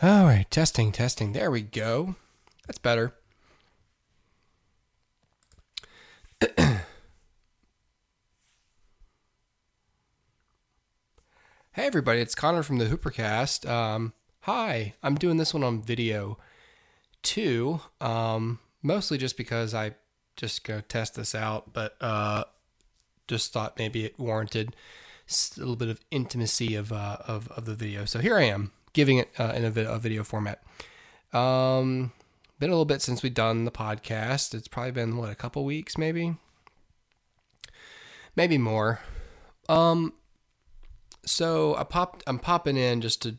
All right, testing, testing. There we go. That's better. hey, everybody, it's Connor from the Hoopercast. Um, hi, I'm doing this one on video too, um, mostly just because I just go test this out, but uh, just thought maybe it warranted a little bit of intimacy of, uh, of, of the video. So here I am giving it uh, in a, a, video format. Um, been a little bit since we've done the podcast. It's probably been what a couple weeks, maybe, maybe more. Um, so I popped. I'm popping in just to,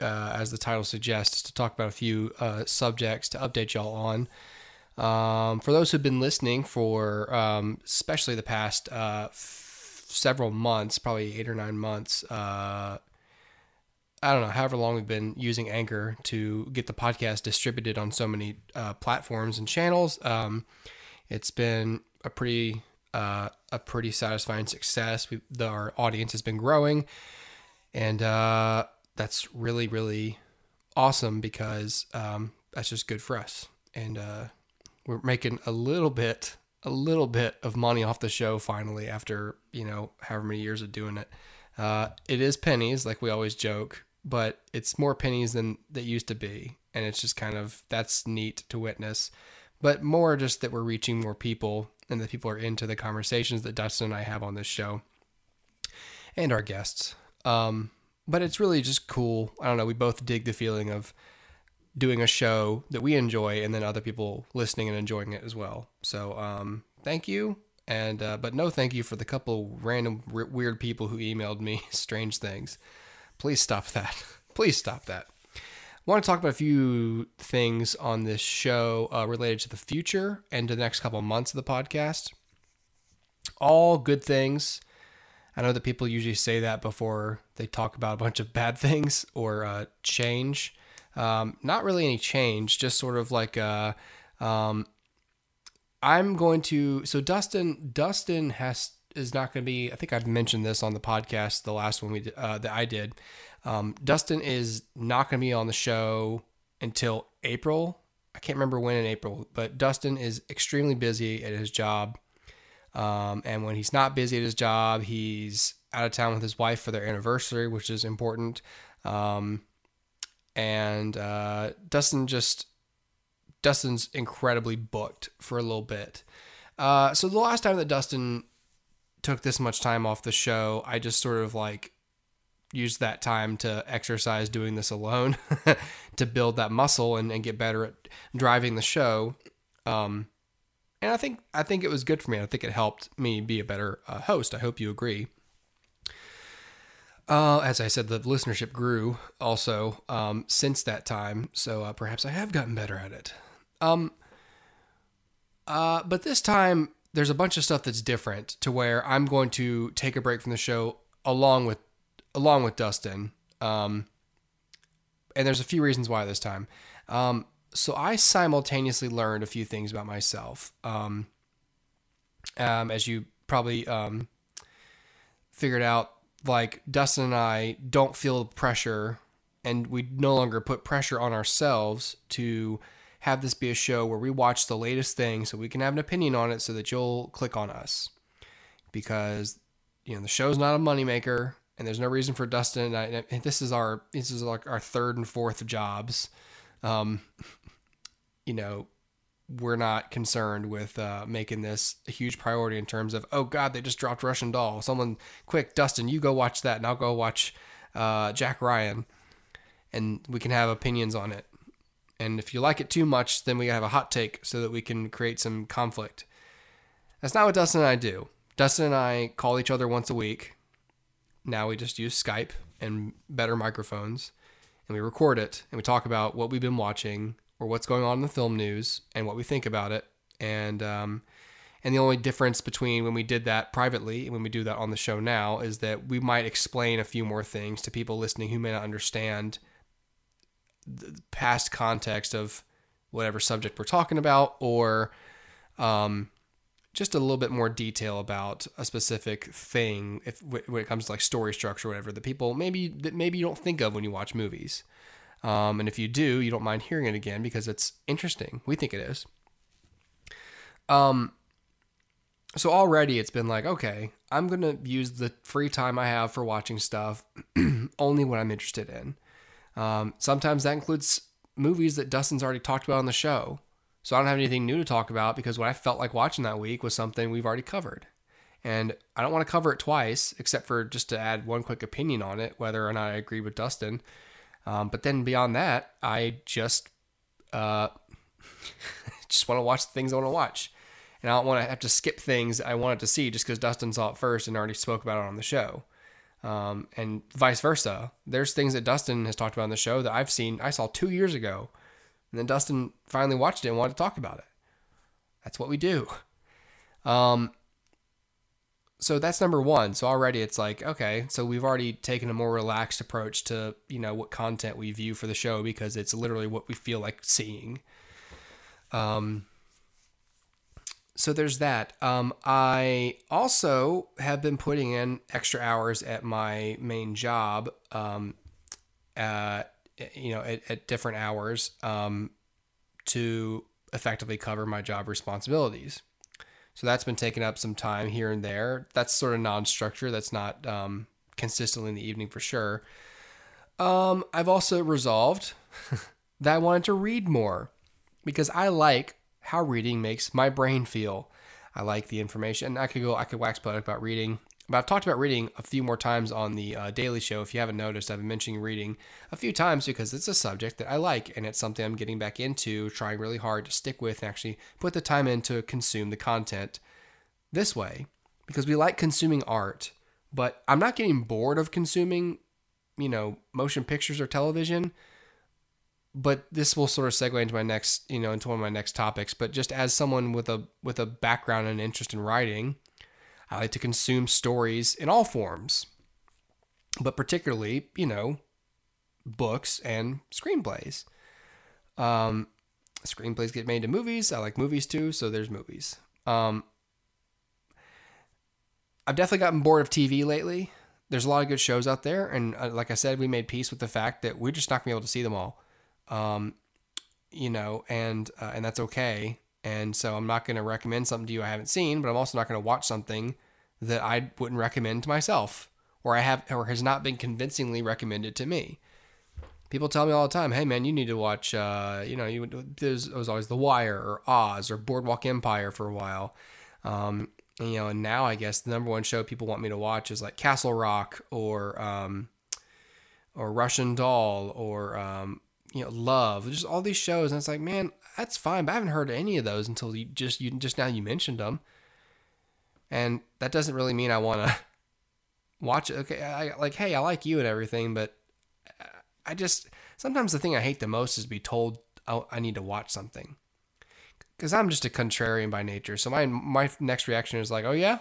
uh, as the title suggests, to talk about a few uh, subjects to update y'all on. Um, for those who've been listening for, um, especially the past uh, f- several months, probably eight or nine months, uh, I don't know, however long we've been using Anchor to get the podcast distributed on so many uh, platforms and channels. Um, it's been a pretty uh, a pretty satisfying success. We, the, our audience has been growing, and uh, that's really really awesome because um, that's just good for us. And uh, we're making a little bit a little bit of money off the show finally after you know however many years of doing it. Uh, it is pennies, like we always joke but it's more pennies than they used to be. And it's just kind of that's neat to witness. But more just that we're reaching more people and that people are into the conversations that Dustin and I have on this show and our guests. Um, but it's really just cool. I don't know. We both dig the feeling of doing a show that we enjoy and then other people listening and enjoying it as well. So um, thank you. And uh, but no thank you for the couple random r- weird people who emailed me strange things. Please stop that. Please stop that. I want to talk about a few things on this show uh, related to the future and to the next couple of months of the podcast. All good things. I know that people usually say that before they talk about a bunch of bad things or uh, change. Um, not really any change, just sort of like uh, um, I'm going to. So Dustin, Dustin has is not going to be. I think I've mentioned this on the podcast, the last one we uh, that I did. Um, Dustin is not going to be on the show until April. I can't remember when in April, but Dustin is extremely busy at his job. Um, and when he's not busy at his job, he's out of town with his wife for their anniversary, which is important. Um, and uh, Dustin just Dustin's incredibly booked for a little bit. Uh, so the last time that Dustin took this much time off the show, I just sort of like used that time to exercise doing this alone to build that muscle and, and get better at driving the show. Um, and I think I think it was good for me. I think it helped me be a better uh, host. I hope you agree. Uh, as I said, the listenership grew also um, since that time, so uh, perhaps I have gotten better at it. Um, uh, but this time, there's a bunch of stuff that's different to where I'm going to take a break from the show along with along with Dustin. Um, and there's a few reasons why this time. Um, so I simultaneously learned a few things about myself. Um, um as you probably um, figured out, like Dustin and I don't feel pressure, and we no longer put pressure on ourselves to have this be a show where we watch the latest thing so we can have an opinion on it so that you'll click on us. Because, you know, the show's not a moneymaker and there's no reason for Dustin and I, and this is our, this is like our third and fourth jobs. Um, you know, we're not concerned with uh, making this a huge priority in terms of, oh God, they just dropped Russian Doll. Someone, quick, Dustin, you go watch that and I'll go watch uh, Jack Ryan and we can have opinions on it. And if you like it too much, then we have a hot take so that we can create some conflict. That's not what Dustin and I do. Dustin and I call each other once a week. Now we just use Skype and better microphones. And we record it and we talk about what we've been watching or what's going on in the film news and what we think about it. And um, and the only difference between when we did that privately and when we do that on the show now is that we might explain a few more things to people listening who may not understand the past context of whatever subject we're talking about or um, just a little bit more detail about a specific thing if when it comes to like story structure or whatever that people maybe that maybe you don't think of when you watch movies Um, and if you do, you don't mind hearing it again because it's interesting. We think it is. Um, so already it's been like, okay, I'm to use the free time I have for watching stuff only when I'm interested in. Um, sometimes that includes movies that Dustin's already talked about on the show. So I don't have anything new to talk about because what I felt like watching that week was something we've already covered. And I don't want to cover it twice, except for just to add one quick opinion on it, whether or not I agree with Dustin. Um, but then beyond that, I just uh, just want to watch the things I want to watch and I don't want to have to skip things I wanted to see just because Dustin saw it first and already spoke about it on the show. Um, and vice versa. There's things that Dustin has talked about on the show that I've seen, I saw two years ago. And then Dustin finally watched it and wanted to talk about it. That's what we do. Um, so that's number one. So already it's like, okay, so we've already taken a more relaxed approach to, you know, what content we view for the show because it's literally what we feel like seeing. Um, so there's that. Um, I also have been putting in extra hours at my main job, um, uh, you know, at, at different hours um, to effectively cover my job responsibilities. So that's been taking up some time here and there. That's sort of non-structure. That's not um, consistently in the evening for sure. Um, I've also resolved that I wanted to read more because I like how reading makes my brain feel. I like the information. And I could go, I could wax poetic about reading, but I've talked about reading a few more times on the uh, Daily Show. If you haven't noticed, I've been mentioning reading a few times because it's a subject that I like and it's something I'm getting back into, trying really hard to stick with and actually put the time in to consume the content this way because we like consuming art, but I'm not getting bored of consuming, you know, motion pictures or television but this will sort of segue into my next, you know, into one of my next topics. But just as someone with a with a background and interest in writing, I like to consume stories in all forms, but particularly, you know, books and screenplays. Um, screenplays get made into movies. I like movies too, so there's movies. Um, I've definitely gotten bored of TV lately. There's a lot of good shows out there, and uh, like I said, we made peace with the fact that we're just not gonna be able to see them all um, you know, and uh, and that's okay. And so I'm not going to recommend something to you I haven't seen, but I'm also not going to watch something that I wouldn't recommend to myself, or I have, or has not been convincingly recommended to me. People tell me all the time, "Hey man, you need to watch." Uh, you know, you there's it was always The Wire or Oz or Boardwalk Empire for a while. Um, and, you know, and now I guess the number one show people want me to watch is like Castle Rock or um, or Russian Doll or um, you know, Love, just all these shows, and it's like, man, that's fine, but I haven't heard any of those until you just you just now you mentioned them, and that doesn't really mean I want to watch it. Okay, I like, hey, I like you and everything, but I just sometimes the thing I hate the most is be told oh, I need to watch something, because I'm just a contrarian by nature. So my my next reaction is like, oh yeah,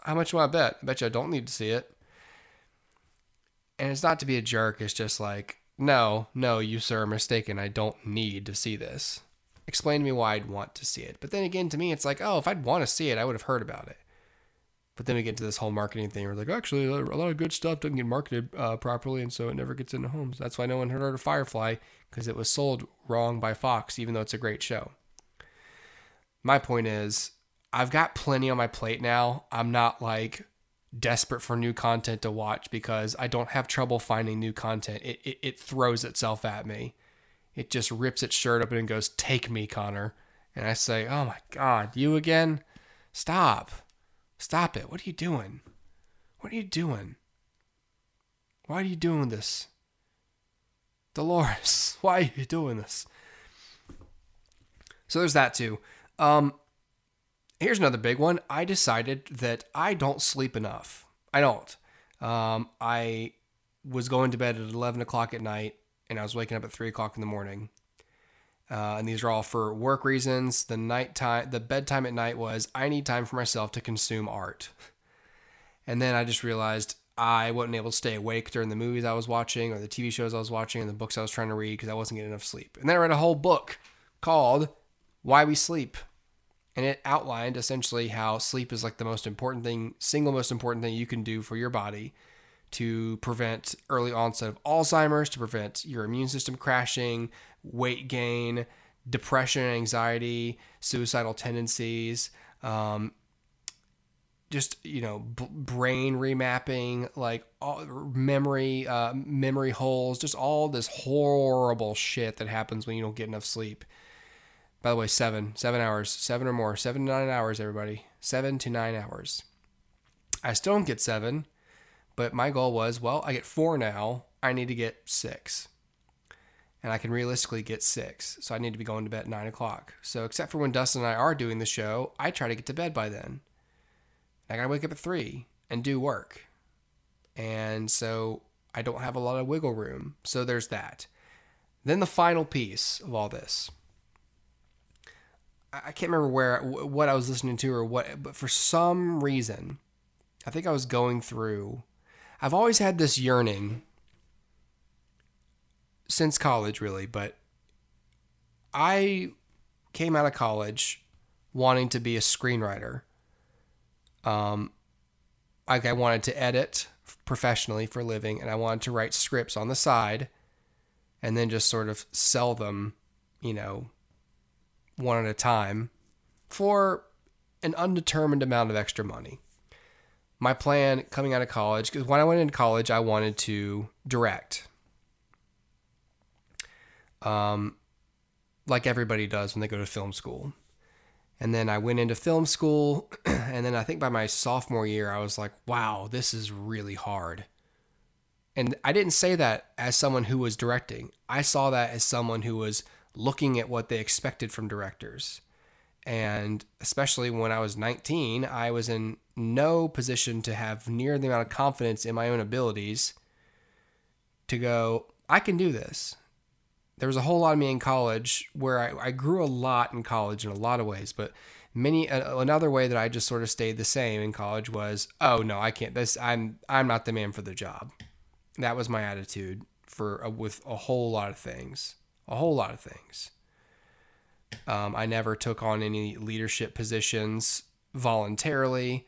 how much want to bet? I bet you I don't need to see it. And it's not to be a jerk. It's just like no, no, you, sir, are mistaken. I don't need to see this. Explain to me why I'd want to see it. But then again, to me, it's like, oh, if I'd want to see it, I would have heard about it. But then we get to this whole marketing thing. We're like, actually, a lot of good stuff doesn't get marketed uh, properly, and so it never gets into homes. That's why no one heard of Firefly because it was sold wrong by Fox, even though it's a great show. My point is, I've got plenty on my plate now. I'm not like desperate for new content to watch because I don't have trouble finding new content. It, it, it throws itself at me. It just rips its shirt open and goes, Take me, Connor. And I say, Oh my God, you again? Stop. Stop it. What are you doing? What are you doing? Why are you doing this? Dolores, why are you doing this? So there's that too. Um, Here's another big one. I decided that I don't sleep enough. I don't. Um, I was going to bed at 11 o'clock at night and I was waking up at 3 o'clock in the morning. Uh, and these are all for work reasons. The night time, the bedtime at night was I need time for myself to consume art. And then I just realized I wasn't able to stay awake during the movies I was watching or the TV shows I was watching and the books I was trying to read because I wasn't getting enough sleep. And then I read a whole book called Why We Sleep and it outlined essentially how sleep is like the most important thing, single most important thing you can do for your body to prevent early onset of Alzheimer's, to prevent your immune system crashing, weight gain, depression, anxiety, suicidal tendencies, um, just you know b- brain remapping, like all, memory uh, memory holes, just all this horrible shit that happens when you don't get enough sleep. By the way, seven seven hours, seven or more, seven to nine hours, everybody, seven to nine hours. I still don't get seven, but my goal was well, I get four now. I need to get six and I can realistically get six. So I need to be going to bed at nine o'clock. So except for when Dustin and I are doing the show, I try to get to bed by then. I gotta wake up at three and do work. And so I don't have a lot of wiggle room. So there's that. Then the final piece of all this. I can't remember where what I was listening to or what, but for some reason, I think I was going through. I've always had this yearning since college, really, but I came out of college wanting to be a screenwriter. Um, like I wanted to edit professionally for a living, and I wanted to write scripts on the side, and then just sort of sell them, you know, one at a time for an undetermined amount of extra money. My plan coming out of college, because when I went into college, I wanted to direct um, like everybody does when they go to film school. And then I went into film school, and then I think by my sophomore year, I was like, wow, this is really hard. And I didn't say that as someone who was directing, I saw that as someone who was looking at what they expected from directors. And especially when I was 19, I was in no position to have near the amount of confidence in my own abilities to go, I can do this there was a whole lot of me in college where I, I grew a lot in college in a lot of ways, but many uh, another way that I just sort of stayed the same in college was, oh no, I can't. This I'm I'm not the man for the job. That was my attitude for a, with a whole lot of things, a whole lot of things. Um, I never took on any leadership positions voluntarily.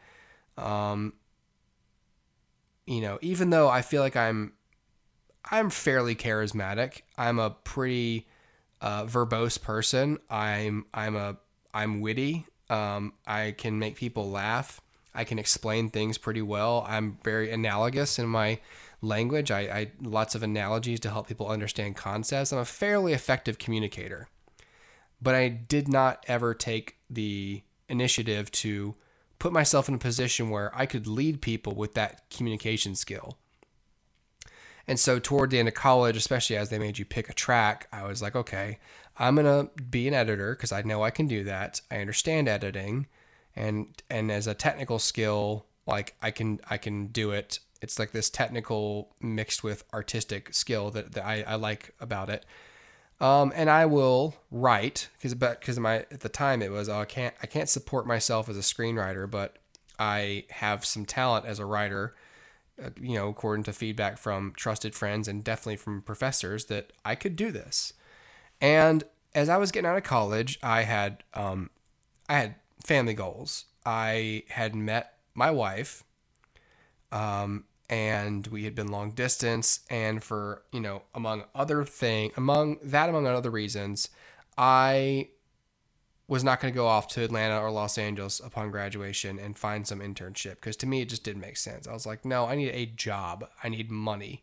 Um, you know, even though I feel like I'm I'm fairly charismatic. I'm a pretty uh, verbose person. I'm I'm a I'm witty. Um, I can make people laugh. I can explain things pretty well. I'm very analogous in my language. I, I lots of analogies to help people understand concepts. I'm a fairly effective communicator, but I did not ever take the initiative to put myself in a position where I could lead people with that communication skill. And so toward the end of college, especially as they made you pick a track, I was like, okay, I'm gonna be an editor because I know I can do that. I understand editing, and and as a technical skill, like I can I can do it. It's like this technical mixed with artistic skill that, that I, I like about it. Um, and I will write because because my at the time it was oh, I can't I can't support myself as a screenwriter, but I have some talent as a writer uh, you know, according to feedback from trusted friends and definitely from professors, that I could do this. And as I was getting out of college, I had um, I had family goals. I had met my wife, um, and we had been long distance. And for you know, among other thing, among that, among other reasons, I was not going to go off to Atlanta or Los Angeles upon graduation and find some internship because to me it just didn't make sense. I was like, no, I need a job. I need money.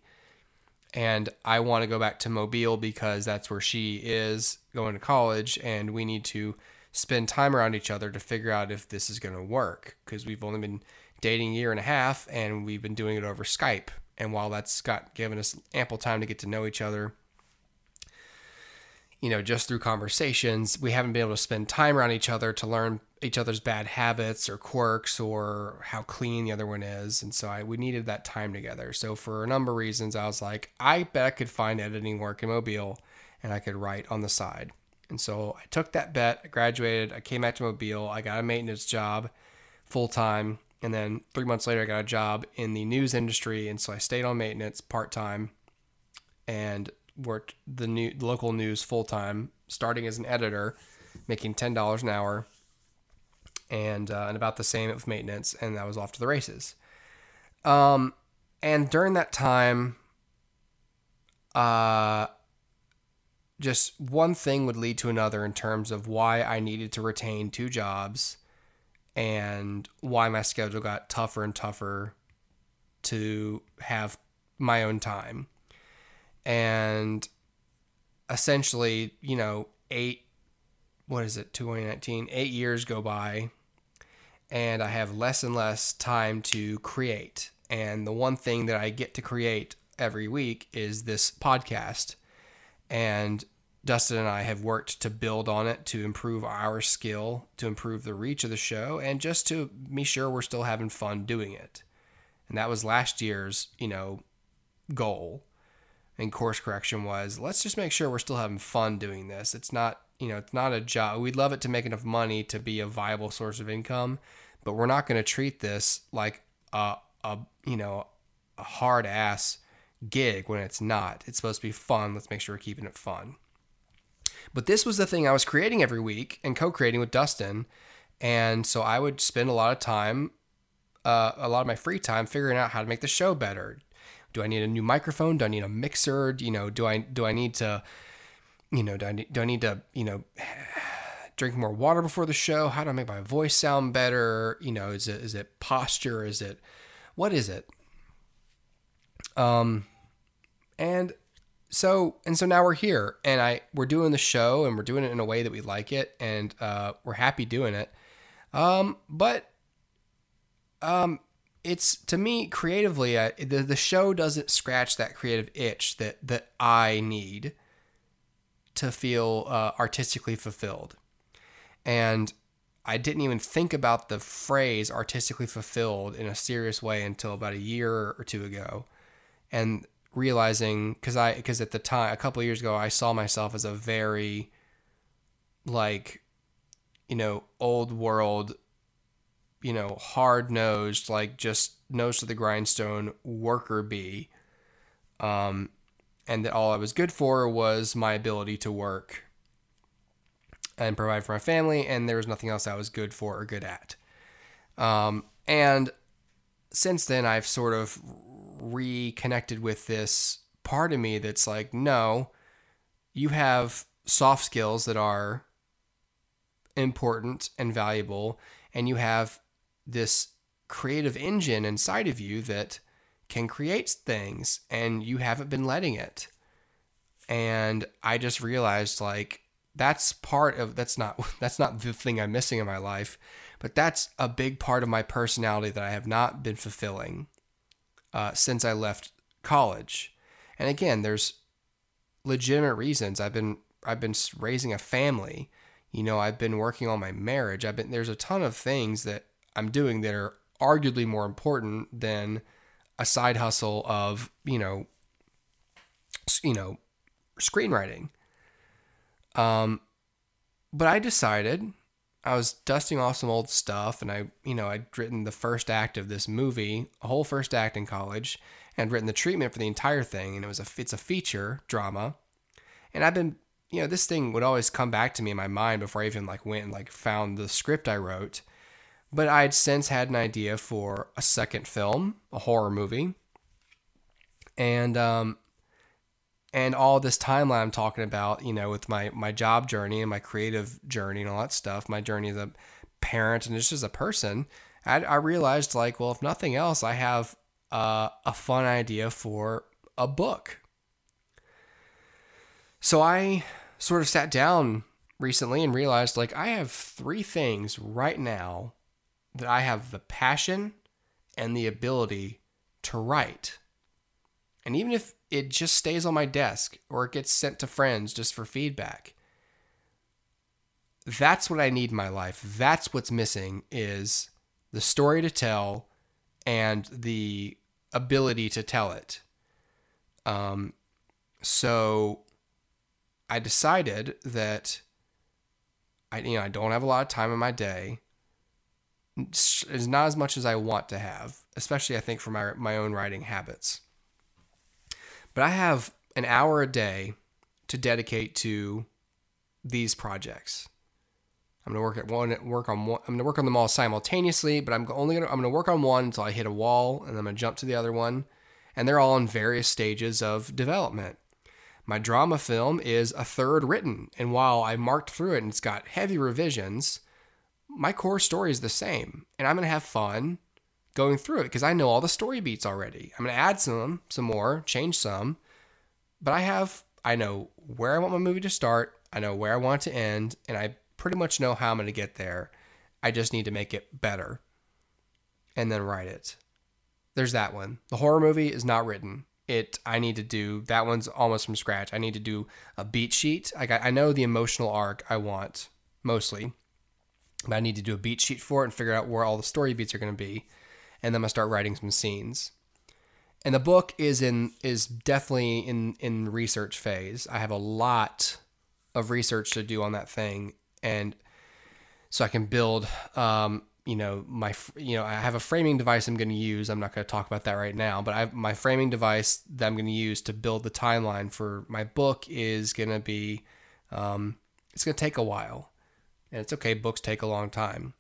And I want to go back to Mobile because that's where she is going to college and we need to spend time around each other to figure out if this is going to work because we've only been dating a year and a half and we've been doing it over Skype. And while that's got given us ample time to get to know each other, you know, just through conversations, we haven't been able to spend time around each other to learn each other's bad habits or quirks or how clean the other one is. And so I we needed that time together. So for a number of reasons, I was like, I bet I could find editing work in Mobile and I could write on the side. And so I took that bet. I graduated. I came back to Mobile. I got a maintenance job full time. And then three months later, I got a job in the news industry. And so I stayed on maintenance part time and worked the new local news full time, starting as an editor, making ten dollars an hour, and uh, and about the same with maintenance, and I was off to the races. Um, and during that time, uh, just one thing would lead to another in terms of why I needed to retain two jobs and why my schedule got tougher and tougher to have my own time. And essentially, you know, eight, what is it, 2019, eight years go by, and I have less and less time to create. And the one thing that I get to create every week is this podcast. And Dustin and I have worked to build on it to improve our skill, to improve the reach of the show, and just to be sure we're still having fun doing it. And that was last year's, you know, goal and course correction was let's just make sure we're still having fun doing this. It's not, you know, it's not a job. We'd love it to make enough money to be a viable source of income, but we're not going to treat this like a, a, you know, a hard ass gig when it's not. It's supposed to be fun. Let's make sure we're keeping it fun. But this was the thing I was creating every week and co-creating with Dustin, and so I would spend a lot of time, uh, a lot of my free time, figuring out how to make the show better. Do I need a new microphone? Do I need a mixer? You know, do I do I need to, you know, do I need, do I need to, you know, drink more water before the show? How do I make my voice sound better? You know, is it is it posture? Is it what is it? Um, and so and so now we're here and i we're doing the show and we're doing it in a way that we like it and uh, we're happy doing it. Um, but um, it's to me creatively the, the show doesn't scratch that creative itch that that i need to feel uh, artistically fulfilled. And i didn't even think about the phrase artistically fulfilled in a serious way until about a year or two ago. And realizing because I because at the time a couple years ago I saw myself as a very like you know old world you know hard nosed like just nose to the grindstone worker bee. Um and that all I was good for was my ability to work and provide for my family and there was nothing else I was good for or good at. Um and since then I've sort of reconnected with this part of me that's like, no, you have soft skills that are important and valuable, and you have this creative engine inside of you that can create things, and you haven't been letting it. And I just realized like that's part of that's not that's not the thing I'm missing in my life, but that's a big part of my personality that I have not been fulfilling uh, since I left college. And again, there's legitimate reasons. I've been I've been raising a family. You know, I've been working on my marriage. I've been there's a ton of things that I'm doing that are arguably more important than a side hustle of, you know, you know, screenwriting. Um but I decided I was dusting off some old stuff, and I, you know, I'd written the first act of this movie, a whole first act in college, and written the treatment for the entire thing, and it was a, it's a feature drama, and I've been, you know, this thing would always come back to me in my mind before I even like went and like found the script I wrote, but I had since had an idea for a second film, a horror movie, and um, and all this timeline I'm talking about, you know, with my my job journey and my creative journey and all that stuff, my journey as a parent and just as a person, I, I realized like, well, if nothing else, I have uh, a fun idea for a book. So I sort of sat down recently and realized like I have three things right now that I have the passion and the ability to write. And even if it just stays on my desk or it gets sent to friends just for feedback. That's what I need in my life. That's what's missing is the story to tell and the ability to tell it. Um, so I decided that I you know I don't have a lot of time in my day. It's not as much as I want to have, especially I think for my my own writing habits. But I have an hour a day to dedicate to these projects. I'm gonna work at one, work on one. I'm gonna work on them all simultaneously, but I'm only gonna I'm gonna work on one until I hit a wall, and I'm gonna jump to the other one. and they're all in various stages of development. My drama film is a third written, and while I marked through it and it's got heavy revisions, my core story is the same, and I'm to have fun going through it because I know all the story beats already. I'm going to add some, some more, change some, but I have, I know where I want my movie to start, I know where I want to end, and I pretty much know how I'm going to get there. I just need to make it better and then write it. There's that one. The horror movie is not written. It I need to do that one's almost from scratch. I need to do a beat sheet. I got I know the emotional arc I want mostly. But I need to do a beat sheet for it and figure out where all the story beats are going to be. And then I'm to start writing some scenes. And the book is in is definitely in in research phase. I have a lot of research to do on that thing and so I can build um, you know my you know I have a framing device I'm going to use. I'm not going to talk about that right now, but I have my framing device that I'm going to use to build the timeline for my book is going to be um, it's going to take a while, and it's okay. Books take a long time,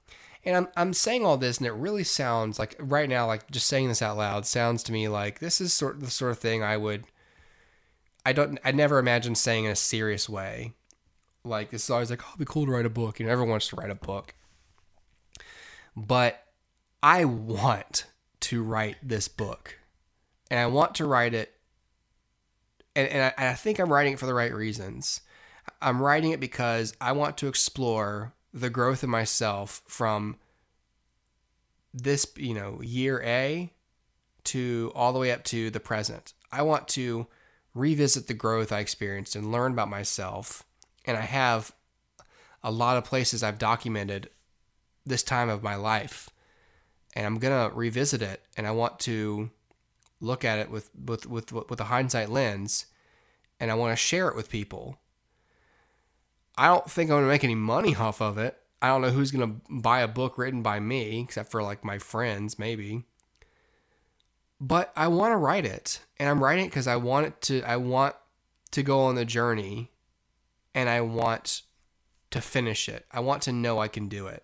and I'm I'm saying all this, and it really sounds like right now, like just saying this out loud sounds to me like this is sort of the sort of thing I would. I don't. I never imagined saying in a serious way. Like it's always like, oh, it'd be cool to write a book. You know, everyone wants to write a book but I want to write this book. And I want to write it, and, and I, and I think I'm writing it for the right reasons. I'm writing it because I want to explore the growth of myself from this, you know, year A to all the way up to the present. I want to revisit the growth I experienced and learn about myself. And I have a lot of places I've documented this time of my life and I'm gonna revisit it and I want to look at it with with with with a hindsight lens and I want to share it with people. I don't think I'm gonna make any money off of it. I don't know who's gonna buy a book written by me, except for like my friends, maybe. But I want to write it, and I'm writing it because I want it to. I want to go on the journey, and I want to finish it. I want to know I can do it.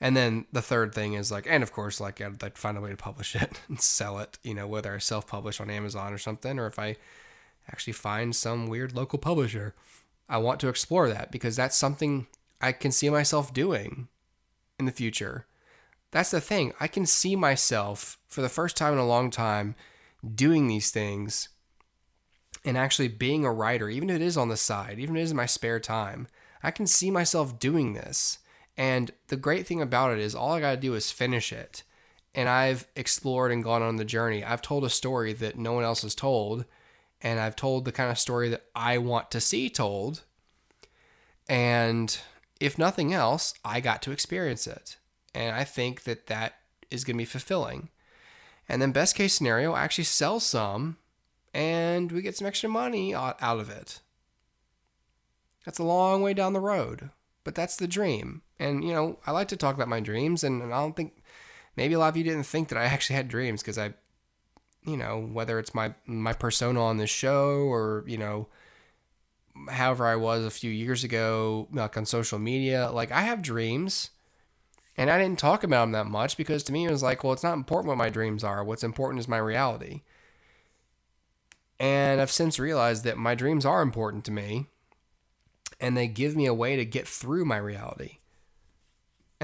And then the third thing is like, and of course, like I'd like find a way to publish it and sell it, you know, whether I self publish on Amazon or something, or if I actually find some weird local publisher. I want to explore that because that's something I can see myself doing in the future. That's the thing. I can see myself for the first time in a long time doing these things and actually being a writer, even if it is on the side, even if it is in my spare time. I can see myself doing this and the great thing about it is all I got to do is finish it. And I've explored and gone on the journey. I've told a story that no one else has told. And I've told the kind of story that I want to see told. And if nothing else, I got to experience it. And I think that that is going to be fulfilling. And then, best case scenario, I actually sell some and we get some extra money out of it. That's a long way down the road but that's the dream. And, you know, I like to talk about my dreams, and, and I don't think maybe a lot of you didn't think that I actually had dreams because I, you know, whether it's my, my persona on this show or, you know, however I was a few years ago, like on social media, like I have dreams. And I didn't talk about them that much because to me it was like, well, it's not important what my dreams are. What's important is my reality. And I've since realized that my dreams are important to me and they give me a way to get through my reality.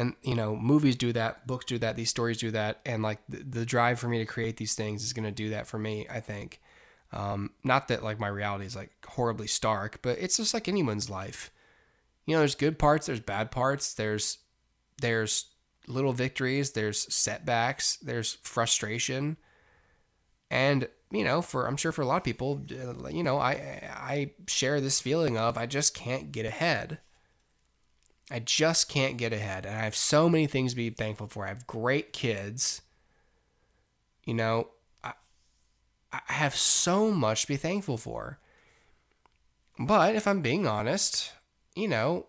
And you know, movies do that, books do that, these stories do that, and like the, the drive for me to create these things is going to do that for me. I think. Um, not that like my reality is like horribly stark, but it's just like anyone's life. You know, there's good parts, there's bad parts, there's there's little victories, there's setbacks, there's frustration, and you know, for I'm sure for a lot of people, uh, you know, I I share this feeling of I just can't get ahead. I just can't get ahead, and I have so many things to be thankful for. I have great kids. You know, I I have so much to be thankful for. But if I'm being honest, you know,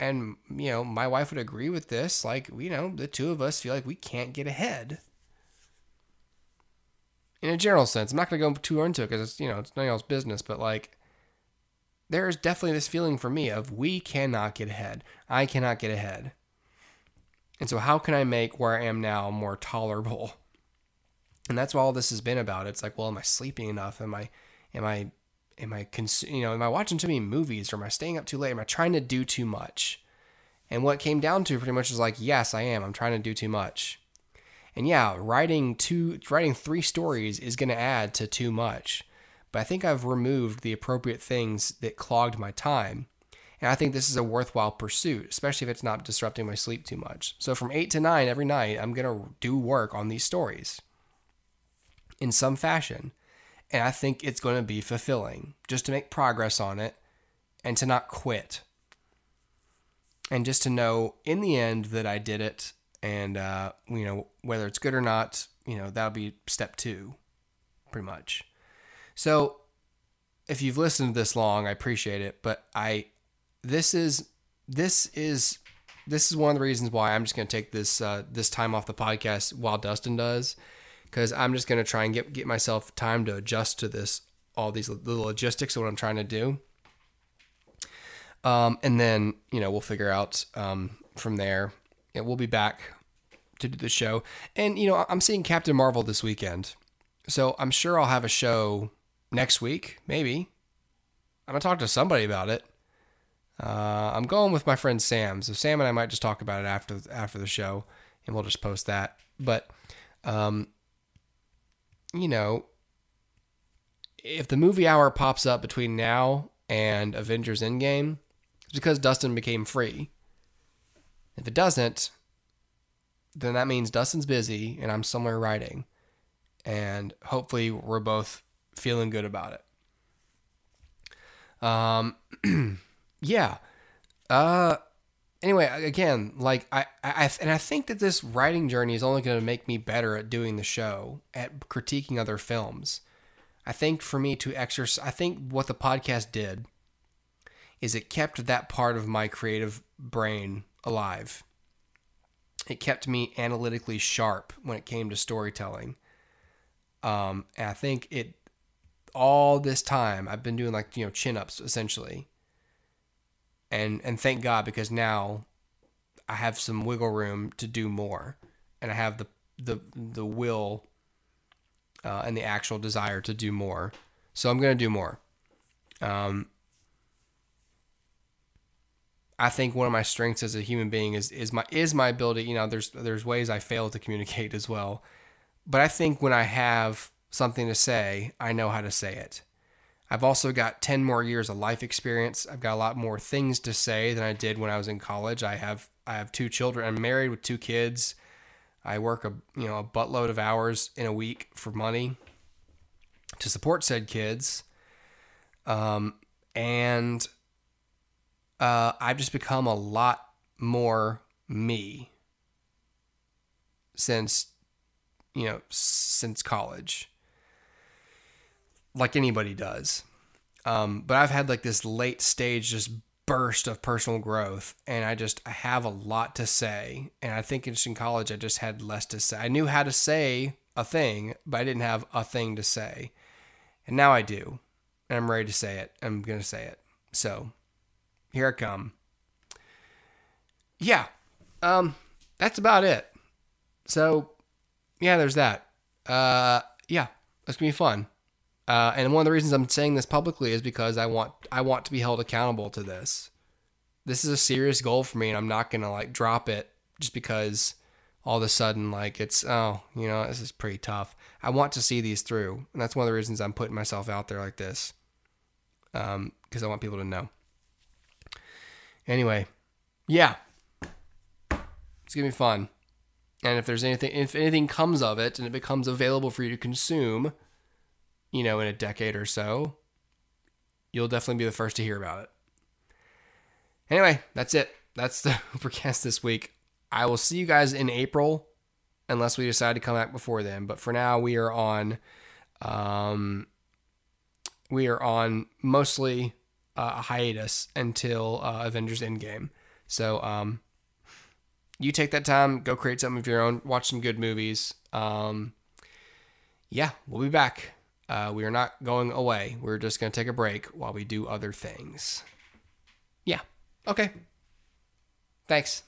and you know, my wife would agree with this, like, you know, the two of us feel like we can't get ahead in a general sense. I'm not going to go too into it because it's, you know, it's none of y'all's business, but like, there is definitely this feeling for me of we cannot get ahead. I cannot get ahead. And so, how can I make where I am now more tolerable? And that's what all this has been about. It's like, well, am I sleeping enough? Am I, am I, am I, cons- you know, am I watching too many movies or am I staying up too late? Am I trying to do too much? And what came down to pretty much is like, yes, I am. I'm trying to do too much. And yeah, writing two, writing three stories is going to add to too much. But I think I've removed the appropriate things that clogged my time. And I think this is a worthwhile pursuit, especially if it's not disrupting my sleep too much. So from eight to nine every night, I'm going to do work on these stories in some fashion. And I think it's going to be fulfilling just to make progress on it and to not quit. And just to know in the end that I did it and, uh, you know, whether it's good or not, you know, that'll be step two, pretty much. So if you've listened this long, I appreciate it. But I, this is, this is, this is one of the reasons why I'm just going to take this, uh, this time off the podcast while Dustin does because I'm just going to try and get get myself time to adjust to this all these the logistics of what I'm trying to do. Um, and then you know we'll figure out um, from there. Yeah, we'll be back to do the show, and you know I'm seeing Captain Marvel this weekend, so I'm sure I'll have a show next week. Maybe I'm gonna talk to somebody about it. Uh, I'm going with my friend Sam, so Sam and I might just talk about it after after the show, and we'll just post that. But um, you know, if the movie hour pops up between now and Avengers Endgame, it's because Dustin became free. If it doesn't, then that means Dustin's busy and I'm somewhere writing. And hopefully we're both feeling good about it. Um yeah. Uh anyway, again, like I, I, and I think that this writing journey is only going to make me better at doing the show, at critiquing other films. I think for me to exercise, I think what the podcast did is it kept that part of my creative brain alive. It kept me analytically sharp when it came to storytelling. Um, and I think it all this time I've been doing like you know chin ups essentially and and thank God because now I have some wiggle room to do more, and I have the the the will uh, and the actual desire to do more. So I'm to do more. Um, I think one of my strengths as a human being is is my is my ability. You know, there's there's ways I fail to communicate as well, but I think when I have something to say, I know how to say it. I've also got 10 more years of life experience. I've got a lot more things to say than I did when I was in college. I have I have two children. I'm married with two kids. I work a you know a buttload of hours in a week for money to support said kids. Um, and uh, I've just become a lot more me since you know since college like anybody does. Um, but I've had like this late stage just burst of personal growth and I just I have a lot to say and I think just in college I just had less to say. I knew how to say a thing, but I didn't have a thing to say. And now I do. And I'm ready to say it. I'm to say it. So, here I come. Yeah. Um that's about it. So, yeah, there's that. Uh yeah, that's to be fun. Uh, and one of the reasons I'm saying this publicly is because I want I want to be held accountable to this. This is a serious goal for me, and I'm not gonna like drop it just because all of a sudden like it's oh you know this is pretty tough. I want to see these through, and that's one of the reasons I'm putting myself out there like this, because um, I want people to know. Anyway, yeah, it's gonna be fun, and if there's anything if anything comes of it and it becomes available for you to consume you know, in a decade or so, you'll definitely be the first to hear about it. Anyway, that's it. That's the Hoopercast this week. I will see you guys in April, unless we decide to come back before then. But for now, we are on, um, we are on mostly uh, a hiatus until uh, Avengers Endgame. So, um, you take that time, go create something of your own, watch some good movies. Um, yeah, we'll be back. Uh, we are not going away. We're just going to take a break while we do other things. Yeah. Okay. Thanks.